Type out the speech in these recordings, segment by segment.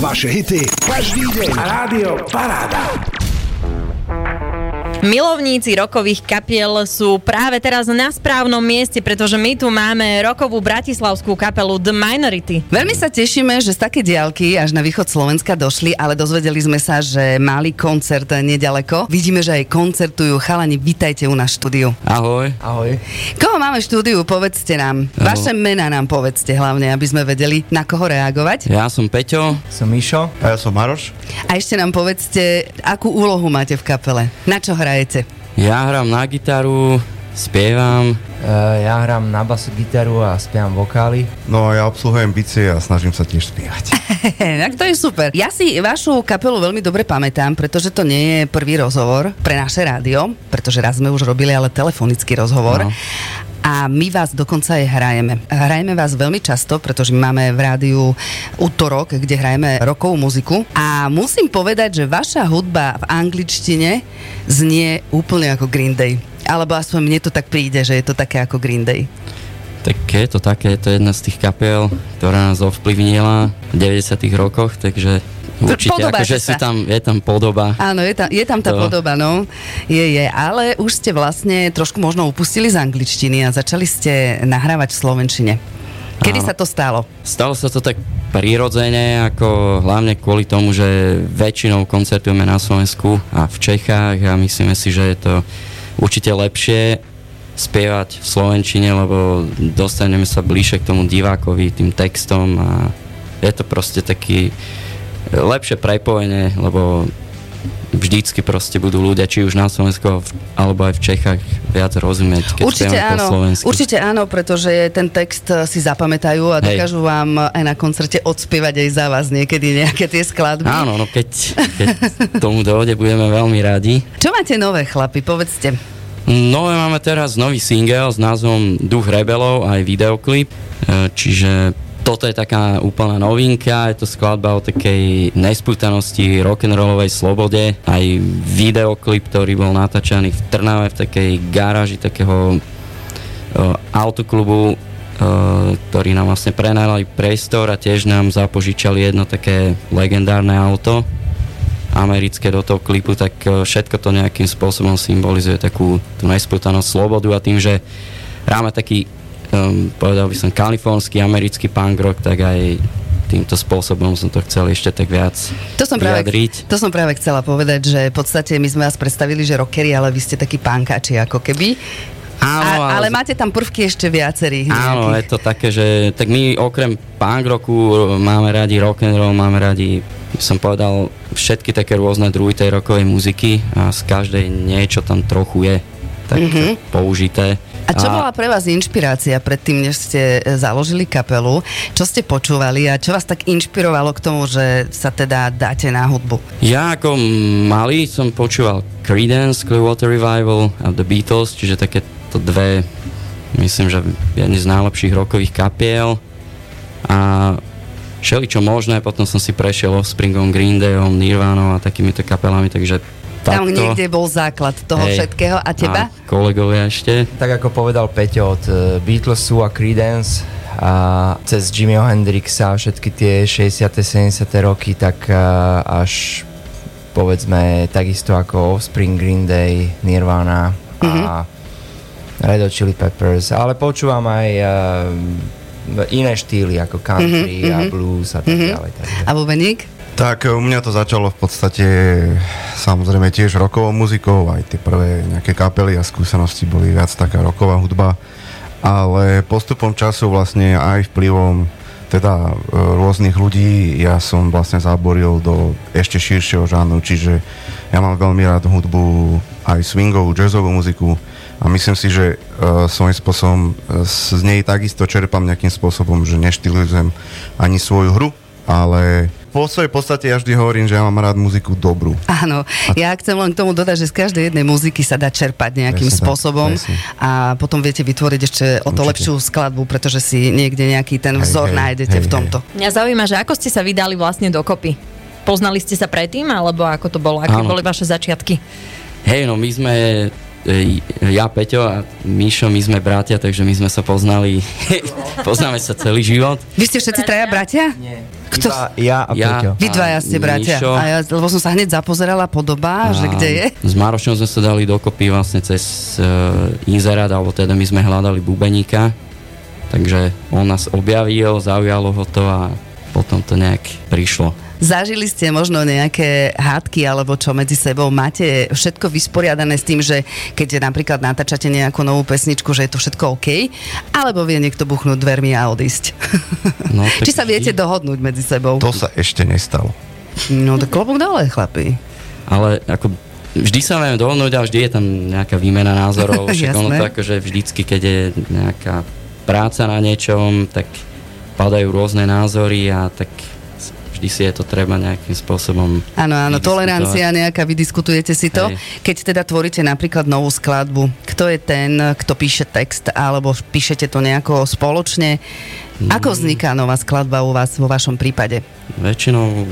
Vaše hity každý deň. Rádio Paráda. Milovníci rokových kapiel sú práve teraz na správnom mieste, pretože my tu máme rokovú bratislavskú kapelu The Minority. Veľmi sa tešíme, že z také diálky až na východ Slovenska došli, ale dozvedeli sme sa, že mali koncert nedaleko. Vidíme, že aj koncertujú. Chalani, vítajte u nás štúdiu. Ahoj. Ahoj. Koho máme štúdiu? Povedzte nám. Ahoj. Vaše mená nám povedzte hlavne, aby sme vedeli, na koho reagovať. Ja som Peťo. Som Mišo. A ja som Maroš. A ešte nám povedzte, akú úlohu máte v kapele. Na čo hrajete? Ja hrám na gitaru, spievam. Uh, ja hrám na basu gitaru a spievam vokály. No a ja obsluhujem bicie a snažím sa tiež spievať. tak to je super. Ja si vašu kapelu veľmi dobre pamätám, pretože to nie je prvý rozhovor pre naše rádio, pretože raz sme už robili ale telefonický rozhovor. No. A my vás dokonca aj hrajeme. Hrajeme vás veľmi často, pretože máme v rádiu útorok, kde hrajeme rokovú muziku. A musím povedať, že vaša hudba v angličtine znie úplne ako Green Day. Alebo aspoň mne to tak príde, že je to také ako Green Day. Tak je to také, je to jedna z tých kapiel, ktorá nás ovplyvnila v 90 rokoch, takže určite, akože sú tam, je tam podoba. Áno, je tam, je tam tá To- podoba, no. Je, je. Ale už ste vlastne trošku možno upustili z angličtiny a začali ste nahrávať v slovenčine. Kedy Áno. sa to stalo? Stalo sa to tak prirodzene, ako hlavne kvôli tomu, že väčšinou koncertujeme na Slovensku a v Čechách a myslíme si, že je to určite lepšie spievať v Slovenčine, lebo dostaneme sa bližšie k tomu divákovi, tým textom a je to proste taký lepšie prepojenie, lebo vždycky proste budú ľudia, či už na Slovensku alebo aj v Čechách viac rozumieť, keď Určite spievame po áno, slovensky. určite áno, pretože ten text eh, si zapamätajú a Hej. dokážu vám aj na koncerte odspievať aj za vás niekedy nejaké tie skladby. Áno, no keď, keď tomu dojde, budeme veľmi radi. Čo máte nové, chlapi? Povedzte. Nové máme teraz nový single s názvom Duch rebelov aj videoklip, e, čiže toto je taká úplná novinka, je to skladba o takej nespútanosti rock'n'rollovej slobode, aj videoklip, ktorý bol natáčaný v Trnave v takej garáži takého e, autoklubu, e, ktorý nám vlastne prenajali priestor a tiež nám zapožičali jedno také legendárne auto americké do toho klipu, tak e, všetko to nejakým spôsobom symbolizuje takú tú nespútanosť, slobodu a tým, že hráme taký, um, povedal by som, kalifornský, americký punk rock, tak aj týmto spôsobom som to chcel ešte tak viac To som, práve, vyjadriť. to som práve chcela povedať, že v podstate my sme vás predstavili, že rockery, ale vy ste takí pánkači ako keby. Áno, a, ale máte tam prvky ešte viacerých. Áno, je nejakých. to také, že tak my okrem punk rocku máme radi rock and roll, máme radi som povedal všetky také rôzne druhy tej rockovej muziky a z každej niečo tam trochu je tak mm-hmm. použité. A čo bola pre vás inšpirácia predtým, než ste e, založili kapelu? Čo ste počúvali a čo vás tak inšpirovalo k tomu, že sa teda dáte na hudbu? Ja ako malý som počúval Creedence, Clearwater Revival a The Beatles, čiže také to dve, myslím, že jedny z najlepších rockových kapiel a všeli čo možné, potom som si prešiel Offspringom, Green Dayom, Nirvánou a takýmito kapelami, takže Tam takto. niekde bol základ toho Hej. všetkého. A teba? A kolegovia ešte. Tak ako povedal Peťo od eh, Beatlesu a Creedence a cez Jimmyho Hendrixa a všetky tie 60. 70. roky, tak eh, až povedzme takisto ako Offspring, Green Day, Nirvana a Red Hot Chili Peppers, ale počúvam aj eh, iné štýly ako country a blues a tak ďalej. Takže. A Bubeník? Tak u mňa to začalo v podstate samozrejme tiež rokovou muzikou, aj tie prvé nejaké kapely a skúsenosti boli viac taká roková hudba, ale postupom času vlastne aj vplyvom teda e, rôznych ľudí ja som vlastne zaboril do ešte širšieho žánru, čiže ja mám veľmi rád hudbu aj swingovú, jazzovú muziku. A myslím si, že uh, svojím spôsobom e, z nej takisto čerpám nejakým spôsobom, že neštilizujem ani svoju hru, ale po svojej podstate ja vždy hovorím, že ja mám rád muziku dobrú. Áno, ja chcem len k tomu dodať, že z každej jednej muziky sa dá čerpať nejakým Presne spôsobom presne. a potom viete vytvoriť ešte o to Určite. lepšiu skladbu, pretože si niekde nejaký ten Hej, vzor hej, nájdete hej, v tomto. Mňa zaujíma, že ako ste sa vydali vlastne dokopy? Poznali ste sa predtým, alebo ako to bolo? Aké Áno. boli vaše začiatky? Hej, no my sme, ja, Peťo a Míšo, my sme bratia, takže my sme sa poznali, poznáme sa celý život. Vy ste všetci traja bratia? Nie. Kto? Iba ja a Ja- Peťo. Vy dvaja ste bratia. Mišo. A ja, lebo som sa hneď zapozerala podobá, že kde je. S Marošom sme sa dali dokopy vlastne cez uh, inzerát, alebo teda my sme hľadali bubeníka, takže on nás objavil, zaujalo ho to a potom to nejak prišlo. Zažili ste možno nejaké hádky alebo čo medzi sebou? Máte všetko vysporiadané s tým, že keď napríklad natáčate nejakú novú pesničku, že je to všetko OK? Alebo vie niekto buchnúť dvermi a odísť? No, Či sa viete vždy- dohodnúť medzi sebou? To sa ešte nestalo. No tak klobúk dole, chlapi. Ale ako vždy sa vieme dohodnúť a vždy je tam nejaká výmena názorov. Však ono to akože vždycky, keď je nejaká práca na niečom, tak padajú rôzne názory a tak vždy si je to treba nejakým spôsobom Áno, áno, tolerancia nejaká, vydiskutujete si to. Hej. Keď teda tvoríte napríklad novú skladbu, kto je ten, kto píše text, alebo píšete to nejako spoločne? Ako Mm. vzniká nová skladba u vás, vo vašom prípade? Väčšinou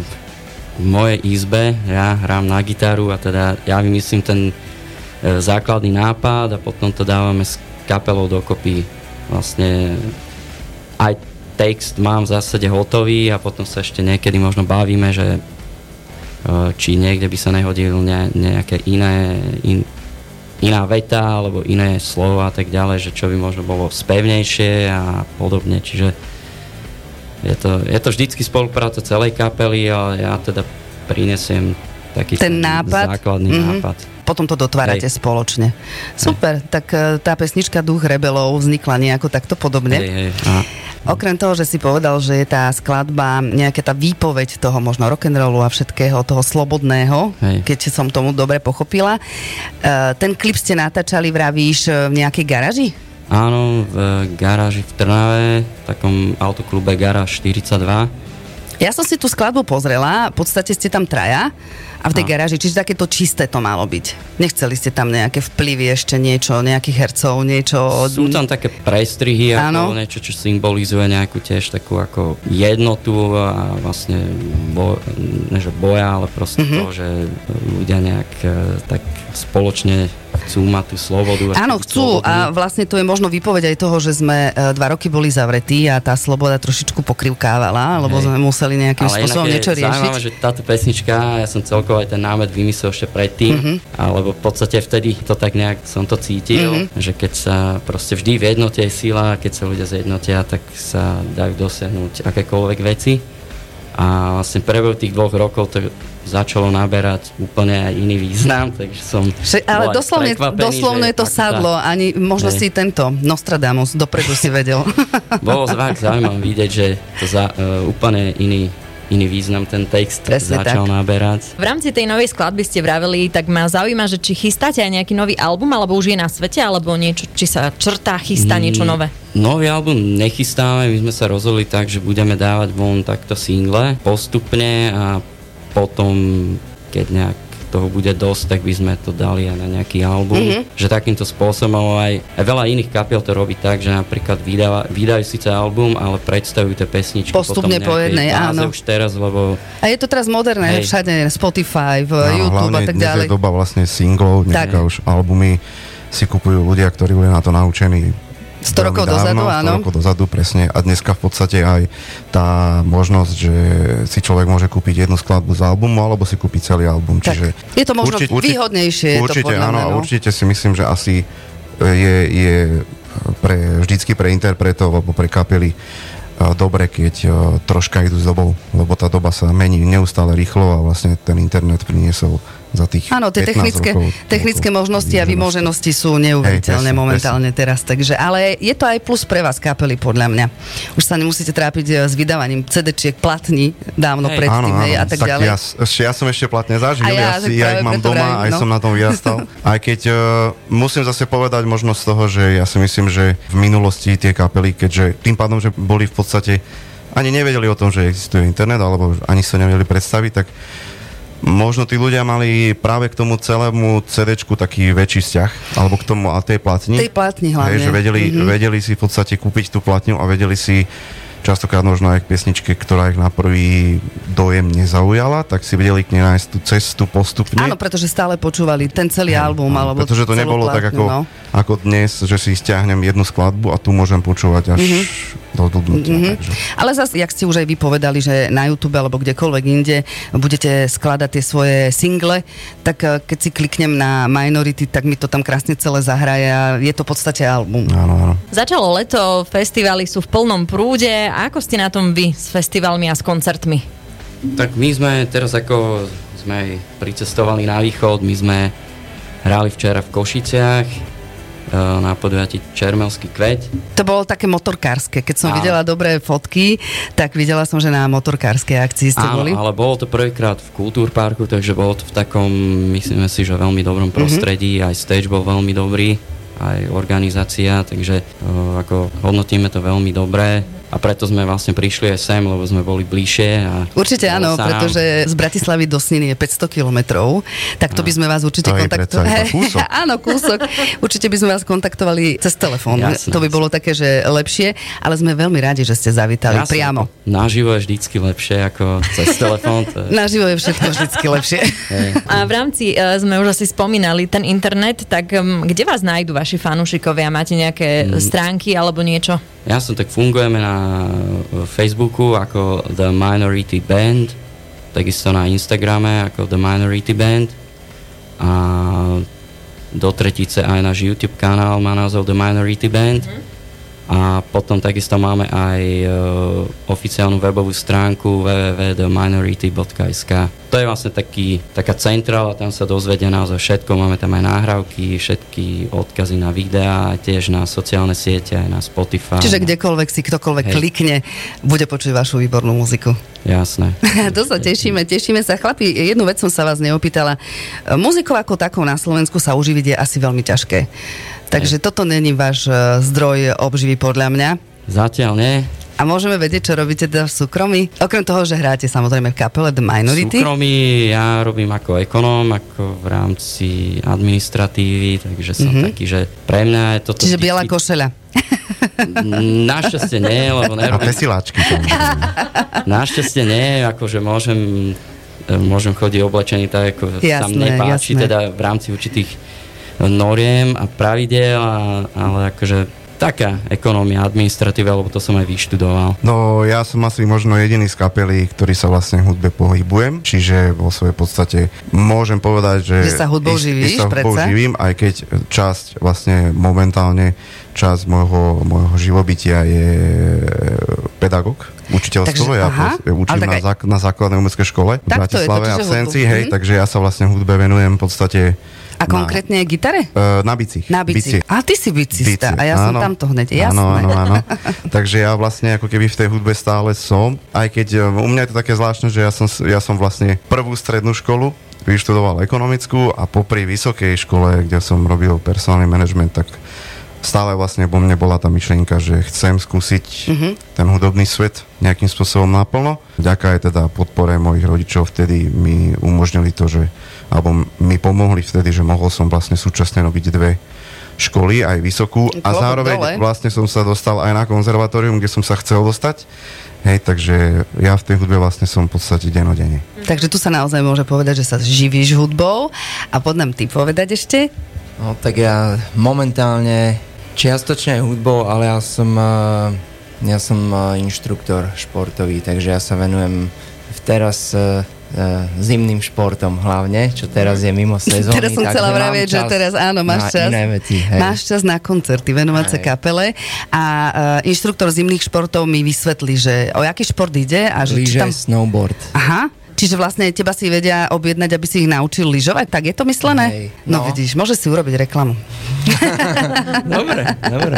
v mojej izbe ja hrám na gitaru a teda ja vymyslím ten e, základný nápad a potom to dávame s kapelou dokopy. Vlastne aj text mám v zásade hotový a potom sa ešte niekedy možno bavíme, že e, či niekde by sa nehodil ne, nejaké iné, in, iná veta alebo iné slovo a tak ďalej, že čo by možno bolo spevnejšie a podobne. Čiže je to, je to vždycky spolupráca celej kapely, ale ja teda prinesiem taký Ten nápad? základný Mhm. nápad. Potom to dotvárate Hej. spoločne. Super, tak e, tá pesnička Duch rebelov vznikla nejako takto podobne. Hej, hej. A Okrem toho, že si povedal, že je tá skladba nejaká tá výpoveď toho možno rock'n'rollu a všetkého toho slobodného, Hej. keď som tomu dobre pochopila. E, ten klip ste natáčali, vravíš, e, v nejakej garaži? áno, v garáži v Trnave, v takom autoklube Garáž 42. Ja som si tú skladbu pozrela, v podstate ste tam traja a v tej No. garáži, čiže takéto čisté to malo byť. Nechceli ste tam nejaké vplyvy ešte niečo, nejakých hercov, niečo... Sú tam také prestrihy, ako niečo, čo symbolizuje nejakú tiež takú ako jednotu a vlastne bo, ne, že boja, ale proste Mhm. to, že ľudia nejak e, tak spoločne chcú mať tú slobodu. Áno, chcú slobodní. a vlastne to je možno výpoveď aj toho, že sme e, dva roky boli zavretí a tá sloboda trošičku pokrivkávala, lebo Hej. sme museli nejakým Ale spôsobom niečo riešiť. Zaujímavé, že táto pesnička, ja som celkovo aj ten námet vymyslel ešte predtým, Mhm. mm-hmm. alebo v podstate vtedy to tak nejak som to cítil, Mhm. mm-hmm. že keď sa proste vždy v jednote je sila, keď sa ľudia zjednotia, tak sa dajú dosiahnuť akékoľvek veci. A vlastne v priebehu tých dvoch rokov to začalo naberať úplne aj iný význam, takže som ale doslovne, doslovne je to sadlo, ani možno Hej. si tento Nostradamus dopredu si vedel. Bolo zvák zaujímavé vidieť, že to za, uh, úplne iný, iný význam ten text Presne začal tak. naberať. V rámci tej novej skladby ste vraveli, tak ma zaujíma, že či chystáte aj nejaký nový album, alebo už je na svete, alebo niečo, či sa črtá, chystá niečo Mm, nové. Nový album nechystáme, my sme sa rozhodli tak, že budeme dávať von takto single postupne a potom, keď nejak toho bude dosť, tak by sme to dali aj na nejaký album. Mhm. Mm-hmm. Že takýmto spôsobom aj, aj veľa iných kapiel to robí tak, že napríklad vydáva, vydajú síce album, ale predstavujú tie pesničky Postupne potom po jednej, áno. už teraz, lebo A je to teraz moderné, Hej. všade Spotify, v Áno, YouTube a tak dnes ďalej. je doba vlastne singlov, dneska už albumy si kupujú ľudia, ktorí boli na to naučení 100 veľmi rokov dozadu, áno. 100 rokov dozadu, presne. A dneska v podstate aj tá možnosť, že si človek môže kúpiť jednu skladbu z albumu, alebo si kúpiť celý album. Tak, Čiže je to možno výhodnejšie, je to určite, podľa áno, a no. určite si myslím, že asi je, je pre, vždycky pre interpretov alebo pre kapely a dobre, keď a, troška idú s dobou, lebo tá doba sa mení neustále rýchlo a vlastne ten internet priniesol za tých Áno, tie 15 technické, rokov, technické toľko možnosti a vymoženosti sú Hej, neuveriteľné presne, momentálne teraz, takže, ale je to aj plus pre vás kapely, podľa mňa. Už sa nemusíte trápiť e, s vydávaním CD-čiek platní dávno Hej. predtým, Áno, hej, áno, a tak, tak ďalej. ja, ja som ešte platne zažil, A ja, ja, si, ja ich mám doma, vravím, aj no. som na tom vyrastal. Aj keď uh, musím zase povedať možno z toho, že ja si myslím, že v minulosti tie kapely, keďže tým pádom, že boli v podstate ani nevedeli o tom, že existuje internet, alebo ani sa nevedeli predstaviť, tak možno tí ľudia mali práve k tomu celému CD-čku taký väčší vzťah, alebo k tomu a tej platni. Tej platni hlavne. Hej, že vedeli, Mhm. mm-hmm. vedeli si v podstate kúpiť tú platňu a vedeli si častokrát možno aj k piesničke, ktorá ich na prvý dojem nezaujala, tak si vedeli k nej nájsť tú cestu postupne. Áno, pretože stále počúvali ten celý album, Áno, alebo pretože to nebolo tak ako, no. ako dnes, že si stiahnem jednu skladbu a tu môžem počúvať až do dudnutia. Mhm. Takže. Ale zase, jak ste už aj vypovedali, že na YouTube alebo kdekoľvek inde budete skladať tie svoje single, tak eh, keď si kliknem na Minority, tak mi to tam krásne celé zahraje a je to v podstate album. Áno, áno. Začalo leto, festivály sú v plnom prúde. A ako ste na tom vy s festivalmi a s koncertmi? Tak my sme teraz ako sme pricestovali na východ, my sme hrali včera v Košiciach e, na podujatí Čermelský kveť. To bolo také motorkárske. Keď som Áno. videla dobré fotky, tak videla som, že na motorkárskej akcii ste Áno, boli. ale bolo to prvýkrát v Kultúrparku, takže bolo to v takom, myslíme si, že veľmi dobrom Mhm. prostredí, aj stage bol veľmi dobrý, aj organizácia, takže uh, ako hodnotíme to veľmi dobre a preto sme vlastne prišli aj sem, lebo sme boli bližšie. A Určite áno, sa nám- pretože z Bratislavy do Sniny je 500 kilometrov, tak to by sme vás určite kontaktovali. kúsok. áno, kúsok. Určite by sme vás kontaktovali cez telefón. Jasné. To by bolo také, že lepšie, ale sme veľmi radi, že ste zavítali Jasné, priamo. Naživo je vždycky lepšie ako cez telefón. Je, Naživo je všetko vždycky lepšie. A v rámci, e, sme už asi spomínali, ten internet, tak um, kde vás nájdu vaši fanúšikovia? Máte nejaké Mm. stránky alebo niečo? Ja som tak fungujeme na Facebooku ako The Minority Band, takisto na Instagrame ako The Minority Band. A do tretice aj náš YouTube kanál má názov The Minority Band. A potom takisto máme aj e, oficiálnu webovú stránku www.theminority.sk To je vlastne taký, taká centrála, tam sa dozvedia naozaj všetko, máme tam aj nahrávky, všetky odkazy na videá, tiež na sociálne siete, aj na Spotify. Čiže kdekoľvek si ktokoľvek Hej. klikne, bude počuť vašu výbornú muziku. Jasné. to sa tešíme, tešíme sa. Chlapi, jednu vec som sa vás neopýtala. Muzikou ako takou na Slovensku sa uživiť je asi veľmi ťažké. Takže toto není váš e, zdroj obživy podľa mňa. Zatiaľ nie. A môžeme vedieť, čo robíte teda v súkromí? Okrem toho, že hráte samozrejme v kapele The Minority. Súkromí ja robím ako ekonóm, ako v rámci administratívy, takže som Mhm. taký, že pre mňa je toto... Čiže biela košeľa. Našťastie nie, lebo A nerobím tesiláčky tam. Našťastie nie, akože môžem, môžem chodiť oblečený tak, ako sa mne páči, jasné. teda v rámci určitých noriem a pravidel, a, ale akože taká ekonómia, administratíva, lebo to som aj vyštudoval. No ja som asi možno jediný z kapely, ktorý sa vlastne v hudbe pohybujem, čiže vo svojej podstate môžem povedať, že... Že sa hudbou živíš, sa hudbou predsa? živím, aj keď časť vlastne momentálne časť môjho, môjho živobytia je pedagóg, učiteľstvo. Takže, ja aha, učím na, zák- na základnej umeleckej škole v Bratislave totiž, a v že Senci, hudbu. hej, Mhm. takže ja sa vlastne hudbe venujem v podstate A konkrétne gitare? Uh, na bicích. Na bici. A ty si bicista Bicie, a ja som áno. tam to hneď, jasné. Áno, áno, áno. Takže ja vlastne ako keby v tej hudbe stále som, aj keď um, u mňa je to také zvláštne, že ja som, ja som vlastne prvú strednú školu vyštudoval ekonomickú a popri vysokej škole, kde som robil personálny manažment, tak stále vlastne vo mne bola tá myšlienka, že chcem skúsiť Mhm. ten hudobný svet nejakým spôsobom naplno. Vďaka aj teda podpore mojich rodičov vtedy mi umožnili to, že alebo mi pomohli vtedy, že mohol som vlastne súčasne robiť dve školy, aj vysokú a zároveň dole. vlastne som sa dostal aj na konzervatórium, kde som sa chcel dostať. Hej, takže ja v tej hudbe vlastne som v podstate denodene. Takže tu sa naozaj môže povedať, že sa živíš hudbou. A pod nám ty povedať ešte? No tak ja momentálne čiastočne aj hudbou, ale ja som, eh, ja som eh, inštruktor športový, takže ja sa venujem v teraz eh, zimným športom hlavne, čo teraz je mimo sezóny. teraz som chcela vraviť, že teraz áno, máš čas. veci, hej. Máš čas na koncerty, venovať sa kapele. A uh, inštruktor zimných športov mi vysvetlí, že o aký šport ide a že či Lyže, tam... snowboard. Aha, čiže vlastne teba si vedia objednať, aby si ich naučil lyžovať, tak je to myslené? Hej, no. no. vidíš, môže si urobiť reklamu. Dobre, dobre.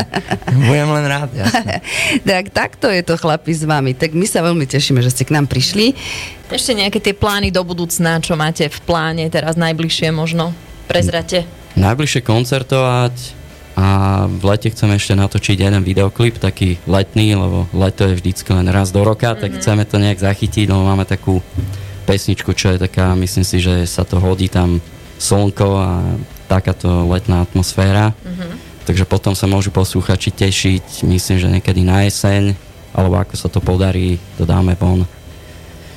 Budem len rád, jasne. tak takto je to chlapi s vami. Tak my sa veľmi tešíme, že ste k nám prišli. Ešte nejaké tie plány do budúcna, čo máte v pláne teraz najbližšie možno? Prezrate. Najbližšie koncertovať a v lete chceme ešte natočiť jeden videoklip, taký letný, lebo leto je vždycky len raz do roka, tak chceme to nejak zachytiť, lebo máme takú pesničku, čo je taká, myslím si, že sa to hodí tam slnko a takáto letná atmosféra. Takže potom sa môžu posluchači tešiť, myslím, že niekedy na jeseň, alebo ako sa to podarí, to dáme von.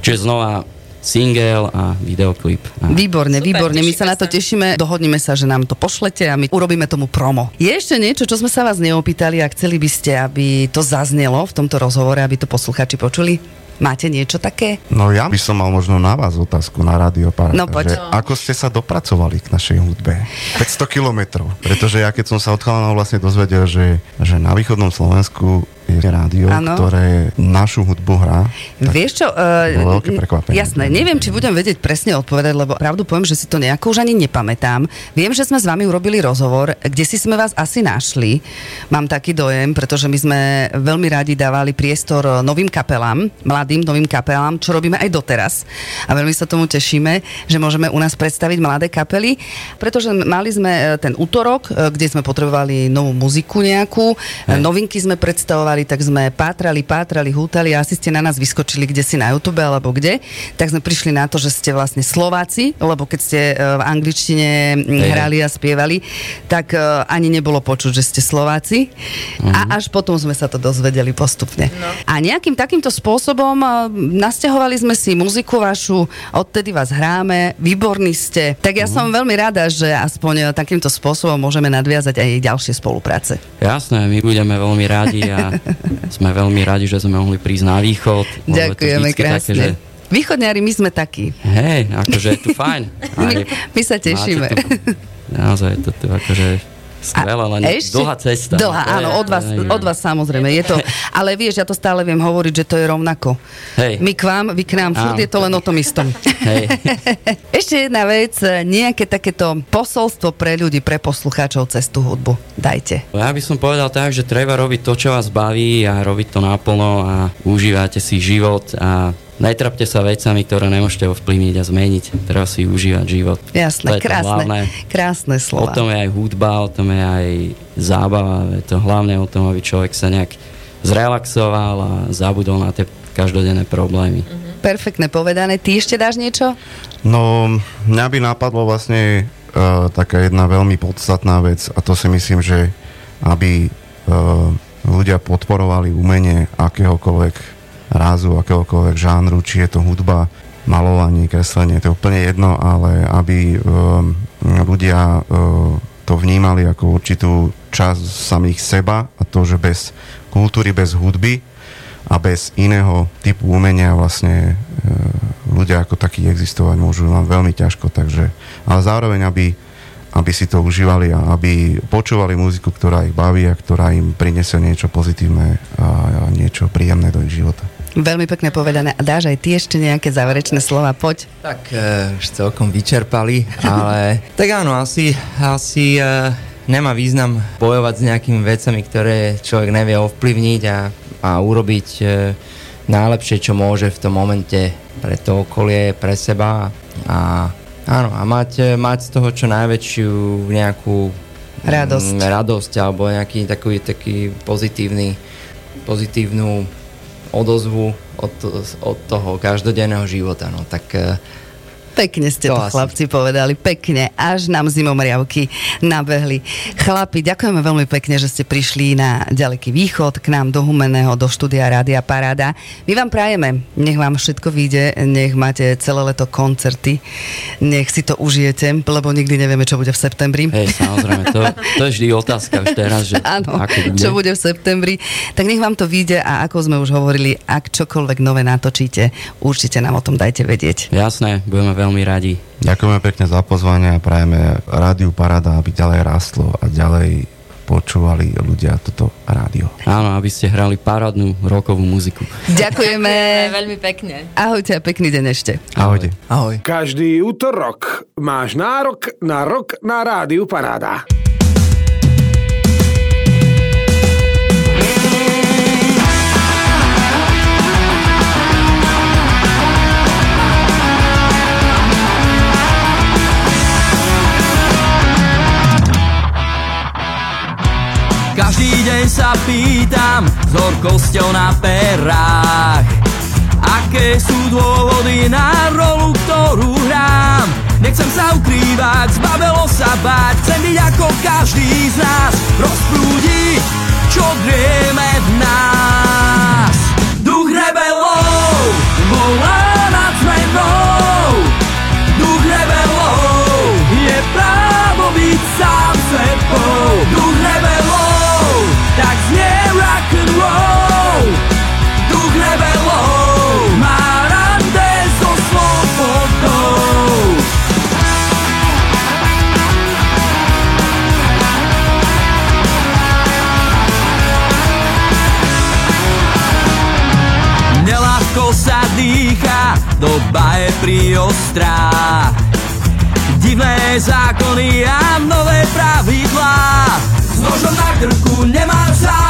Čiže znova single a videoklip. A Výborne, Super, výborne. My sa na to tešíme. Dohodneme sa, že nám to pošlete a my urobíme tomu promo. Je ešte niečo, čo sme sa vás neopýtali a chceli by ste, aby to zaznelo v tomto rozhovore, aby to posluchači počuli? Máte niečo také? No ja by som mal možno na vás otázku na rádio Paráda, No, poď. že ako ste sa dopracovali k našej hudbe? 500 kilometrov. Pretože ja keď som sa od vlastne dozvedel, že, že na východnom Slovensku rádio, Áno. ktoré našu hudbu hrá. Vieš čo? bolo veľké prekvapenie. jasné, neviem, či budem vedieť presne odpovedať, lebo pravdu poviem, že si to nejako už ani nepamätám. Viem, že sme s vami urobili rozhovor, kde si sme vás asi našli. Mám taký dojem, pretože my sme veľmi radi dávali priestor novým kapelám, mladým novým kapelám, čo robíme aj doteraz. A veľmi sa tomu tešíme, že môžeme u nás predstaviť mladé kapely, pretože mali sme e, ten útorok, e, kde sme potrebovali novú muziku nejakú, Hej. novinky sme predstavovali, tak sme pátrali, pátrali, hútali a asi ste na nás vyskočili kde si na YouTube alebo kde, tak sme prišli na to, že ste vlastne Slováci, lebo keď ste e, v angličtine mm, hrali a spievali, tak e, ani nebolo počuť, že ste Slováci a až potom sme sa to dozvedeli postupne. A nejakým takýmto spôsobom e, nasťahovali sme si muziku vašu, odtedy vás hráme, výborní ste. Tak ja som veľmi rada, že aspoň takýmto spôsobom môžeme nadviazať aj ďalšie spolupráce. Jasné, my budeme veľmi radi a sme veľmi radi, že sme mohli prísť na východ. Ďakujeme krásne. Také, že, Východňari, my sme takí. hej, akože je tu fajn. My, Aj my sa tešíme. Tu, naozaj to tu akože skvelé, len dlhá cesta. Dlhá, áno, od vás, je- od vás samozrejme. Je to, ale vieš, ja to stále viem hovoriť, že to je rovnako. Hej. My k vám, vy k nám, furt je to len o tom istom. Hej. Ešte jedna vec, nejaké takéto posolstvo pre ľudí, pre poslucháčov cez tú hudbu. Dajte. Ja by som povedal tak, že treba robiť to, čo vás baví a robiť to naplno a užívate si život a netrapte sa vecami, ktoré nemôžete ovplyvniť a zmeniť. Treba si užívať život. Jasné, to je to krásne, hlavné. krásne O slova. tom je aj hudba, o tom je aj zábava. Je to hlavne o tom, aby človek sa nejak zrelaxoval a zabudol na tie každodenné problémy. Perfektne povedané. Ty ešte dáš niečo? No, mňa by napadlo vlastne uh, taká jedna veľmi podstatná vec a to si myslím, že aby uh, ľudia podporovali umenie akéhokoľvek rázu, akéhokoľvek žánru, či je to hudba, malovanie, kreslenie, to je úplne jedno, ale aby um, ľudia uh, to vnímali ako určitú časť samých seba a to, že bez kultúry, bez hudby a bez iného typu umenia vlastne e, ľudia ako takí existovať môžu len veľmi ťažko, takže, ale zároveň, aby, aby si to užívali a aby počúvali muziku, ktorá ich baví a ktorá im prinesie niečo pozitívne a niečo príjemné do ich života. Veľmi pekne povedané. A dáš aj ty ešte nejaké záverečné slova? Poď. Tak e, už celkom vyčerpali, ale tak áno, asi, asi e, nemá význam bojovať s nejakými vecami, ktoré človek nevie ovplyvniť a, a urobiť e, najlepšie, čo môže v tom momente pre to okolie, pre seba a áno, a mať, mať z toho čo najväčšiu nejakú Radosť. mm, radosť alebo nejaký taký, taký pozitívny, pozitívnu odozvu od, od toho každodenného života. No tak e, Pekne ste to, To asi. chlapci povedali, pekne, až nám zimomriavky nabehli. Chlapi, ďakujeme veľmi pekne, že ste prišli na ďaleký východ, k nám do Humeného, do štúdia Rádia Paráda. My vám prajeme, nech vám všetko vyjde, nech máte celé leto koncerty, nech si to užijete, lebo nikdy nevieme, čo bude v septembri. Hej, samozrejme, to, to je vždy otázka už teraz, že ako bude. čo bude v septembri. Tak nech vám to vyjde a ako sme už hovorili, ak čokoľvek nové natočíte, určite nám o tom dajte vedieť. Jasné, budeme veľmi radi. Ďakujeme pekne za pozvanie a prajeme Rádiu Parada, aby ďalej rástlo a ďalej počúvali ľudia toto rádio. Áno, aby ste hrali parádnu rokovú muziku. Ďakujeme. Veľmi pekne. Ahojte a pekný deň ešte. Ahojte. ahoj. Každý útorok máš nárok na rok na rádiu Paráda. Každý deň sa pýtam s horkosťou na perách Aké sú dôvody na rolu, ktorú hrám. Nechcem sa ukrývať, zbavelo sa báť Chcem byť ako každý z nás. Rozprúdiť, čo drieme v nás. Duch rebelov volá drách Divné zákony a nové pravidlá. S nožom na krku nemám strach